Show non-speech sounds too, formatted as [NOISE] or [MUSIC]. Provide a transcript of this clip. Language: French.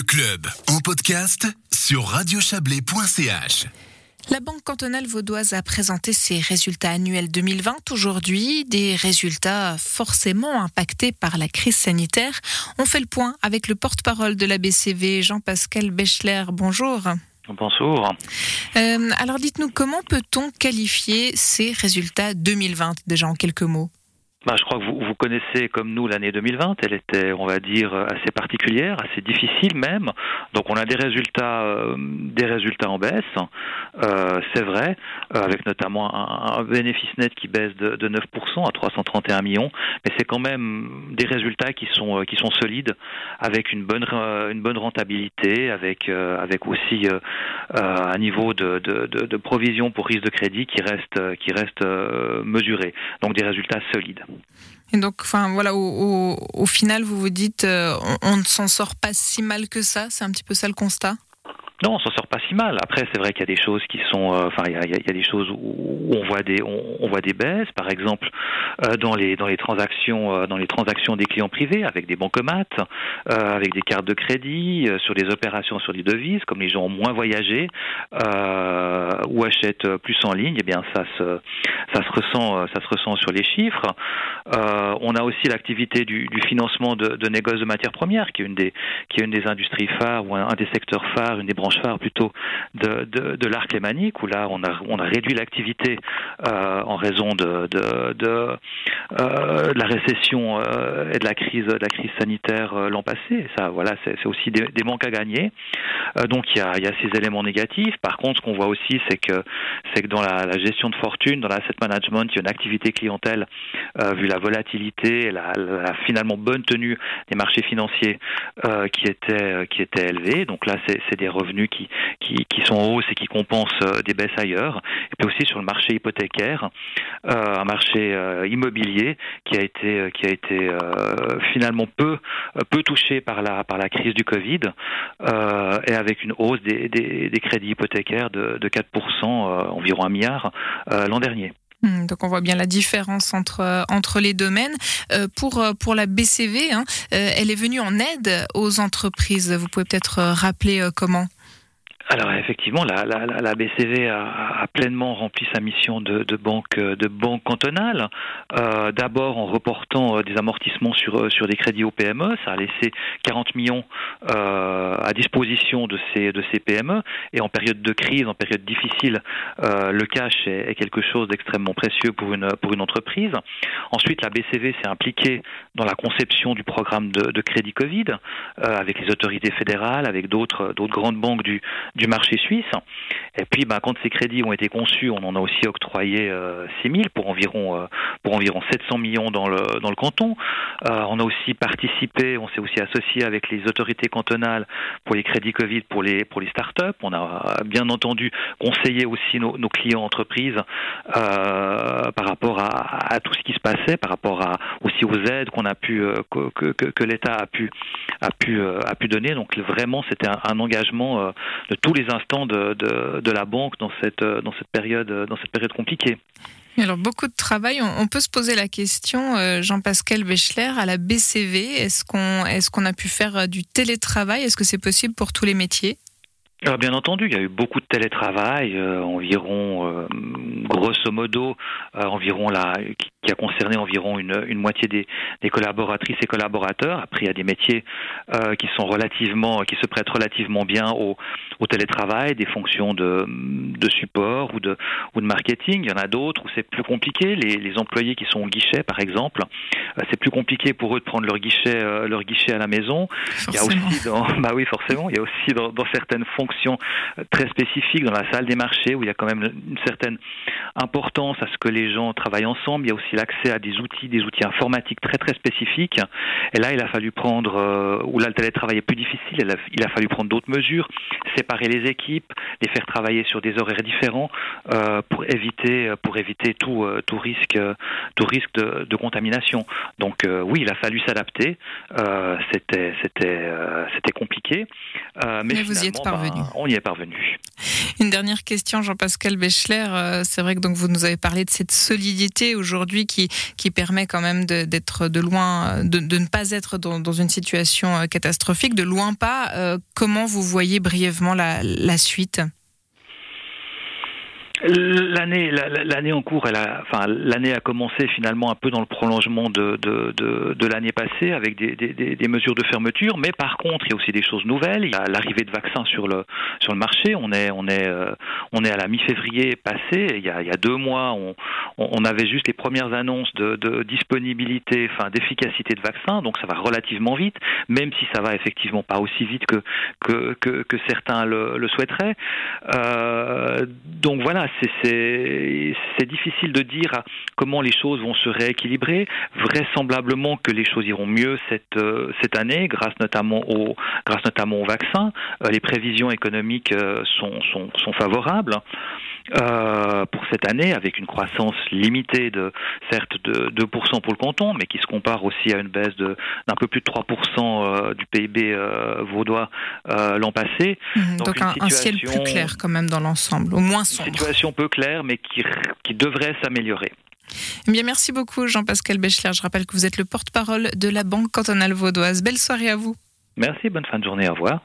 Le club en podcast sur radiochablais.ch. La Banque cantonale vaudoise a présenté ses résultats annuels 2020 aujourd'hui, des résultats forcément impactés par la crise sanitaire. On fait le point avec le porte-parole de la BCV, Jean-Pascal Bechler. Bonjour. Bonjour. Euh, alors dites-nous, comment peut-on qualifier ces résultats 2020 déjà en quelques mots? Bah, je crois que vous, vous connaissez comme nous l'année 2020. Elle était, on va dire, assez particulière, assez difficile même. Donc on a des résultats, euh, des résultats en baisse, euh, c'est vrai, euh, avec notamment un, bénéfice net qui baisse de, de 9% à 331 millions. Mais c'est quand même des résultats qui sont qui sont solides, avec une bonne une bonne rentabilité, avec avec aussi un niveau de, de, de, provision pour risque de crédit qui reste qui reste mesuré. Donc des résultats solides. Et donc, enfin voilà, au, final, vous vous dites, euh, on ne s'en sort pas si mal que ça. C'est un petit peu ça le constat. Non, on s'en sort pas si mal. Après, c'est vrai qu'il y a des choses qui sont, euh, enfin, il, y a, des choses où on voit des, on, voit des baisses. Par exemple, euh, dans les dans les transactions, euh, dans les transactions des clients privés, avec des bancomates, avec des cartes de crédit, sur des opérations sur des devises, comme les gens ont moins voyagé ou achètent plus en ligne, eh bien, ça se ça se ressent, ça se ressent sur les chiffres. on a aussi l'activité du, du, financement de, de de matières premières, qui est une des qui est une des industries phares ou un, un des secteurs phares, une des branches plutôt de, de, de l'arc lémanique, où là on a, on a réduit l'activité euh, en raison de, de, de, euh, la récession euh, et de la crise, de la crise sanitaire l'an passé. Ça, voilà, c'est aussi des, des, manques à gagner. Donc il y a, y a ces éléments négatifs. Par contre, ce qu'on voit aussi, c'est que c'est que dans la, la, gestion de fortune, dans l'asset management, il y a une activité clientèle vu la volatilité et la, la, finalement bonne tenue des marchés financiers qui était qui était élevée. Donc là, c'est des revenus qui, qui, qui, sont en hausse et qui compensent euh, des baisses ailleurs. Et puis aussi sur le marché hypothécaire, euh, un marché euh, immobilier qui a été, qui a été finalement peu, peu touché par la, par la crise du Covid et avec une hausse des, des, crédits hypothécaires de, de 4%, environ un milliard, l'an dernier. Hmm, donc on voit bien la différence entre, entre les domaines. pour, pour la BCV, hein, elle est venue en aide aux entreprises. Vous pouvez peut-être rappeler comment? Alors effectivement, la, la, la BCV a, pleinement rempli sa mission de, banque de banque cantonale. Euh, D'abord en reportant euh, des amortissements sur euh, des crédits aux PME, ça a laissé 40 millions euh, à disposition de ces de ces PME. Et en période de crise, en période difficile, euh, le cash est, quelque chose d'extrêmement précieux pour une pour une entreprise. Ensuite, la BCV s'est impliquée dans la conception du programme de, de crédit Covid euh, avec les autorités fédérales, avec d'autres d'autres grandes banques du du marché suisse. Et puis, ben, quand ces crédits ont été conçus, on en a aussi octroyé euh, 6 000 pour environ, euh, pour environ 700 millions dans le, dans le canton. Euh, on a aussi participé, on s'est aussi associé avec les autorités cantonales pour les crédits Covid pour les, pour les startups. On a bien entendu conseillé aussi nos, clients entreprises euh, par rapport à, tout ce qui se passait, par rapport à, aussi aux aides qu'on a pu, que, l'État a pu, a, pu, a pu donner. Donc vraiment, c'était un, un engagement de tout tous les instants de, de, de, la banque dans cette, dans cette, période, dans cette période compliquée. Alors beaucoup de travail. On, peut se poser la question, euh, Jean-Pascal Bechler, à la BCV, est-ce qu'on est qu'on a pu faire euh, du télétravail? Est-ce que c'est possible pour tous les métiers? Alors bien entendu, il y a eu beaucoup de télétravail, euh, environ, euh, grosso modo, euh, environ la, qui a concerné environ une, une moitié des, des, collaboratrices et collaborateurs. Après, il y a des métiers qui sont relativement, qui se prêtent relativement bien au, au télétravail, des fonctions de, de support ou de, ou de marketing. Il y en a d'autres où c'est plus compliqué. Les, les, employés qui sont au guichet, par exemple, c'est plus compliqué pour eux de prendre leur guichet, leur guichet à la maison. Forcément. Il y a aussi, dans, [LAUGHS] bah oui, forcément, il y a aussi dans, dans certaines fonctions très spécifiques dans la salle des marchés où il y a quand même une certaine importance à ce que les gens travaillent ensemble. Il y a aussi l'accès à des outils, des outils informatiques très très spécifiques. Et là, il a fallu prendre, euh, où là le télétravail est plus difficile, il a, il a fallu prendre d'autres mesures, séparer les équipes, les faire travailler sur des horaires différents euh, pour éviter pour éviter tout euh, tout risque tout risque de, de contamination. Donc euh, oui, il a fallu s'adapter. C'était c'était c'était compliqué, mais, mais vous y êtes parvenu. Ben, on y est parvenu. Une dernière question, Jean-Pascal Bechler. C'est vrai que donc vous nous avez parlé de cette solidité aujourd'hui qui, permet quand même d'être de, loin, de, ne pas être dans, une situation catastrophique, de loin pas. comment vous voyez brièvement la suite? L'année, l'année en cours, elle a, enfin, l'année a commencé finalement un peu dans le prolongement de, de, de, de l'année passée avec des, des, des, mesures de fermeture, mais par contre, il y a aussi des choses nouvelles. Il y a l'arrivée de vaccins sur le sur le marché. On est on est euh, on est à la mi-février passé. Il y a, il y a deux mois, on, on avait juste les premières annonces de, de disponibilité, enfin d'efficacité de vaccins, donc ça va relativement vite, même si ça va effectivement pas aussi vite que que que, que certains le, le souhaiteraient. Euh, donc voilà c'est difficile de dire comment les choses vont se rééquilibrer. Vraisemblablement que les choses iront mieux cette, euh, cette année, grâce notamment au, grâce notamment au vaccin. Euh, les prévisions économiques euh, sont, sont, sont favorables. Euh, pour cette année, avec une croissance limitée de certes de 2% pour le canton, mais qui se compare aussi à une baisse d'un peu plus de 3% du PIB vaudois l'an passé. Mmh, donc, un, ciel plus clair quand même dans l'ensemble, au moins sombre un peu claire, mais qui, qui devrait s'améliorer. Eh bien, merci beaucoup, Jean-Pascal Bechler. Je rappelle que vous êtes le porte-parole de la Banque cantonale vaudoise. Belle soirée à vous. Merci, bonne fin de journée, au revoir.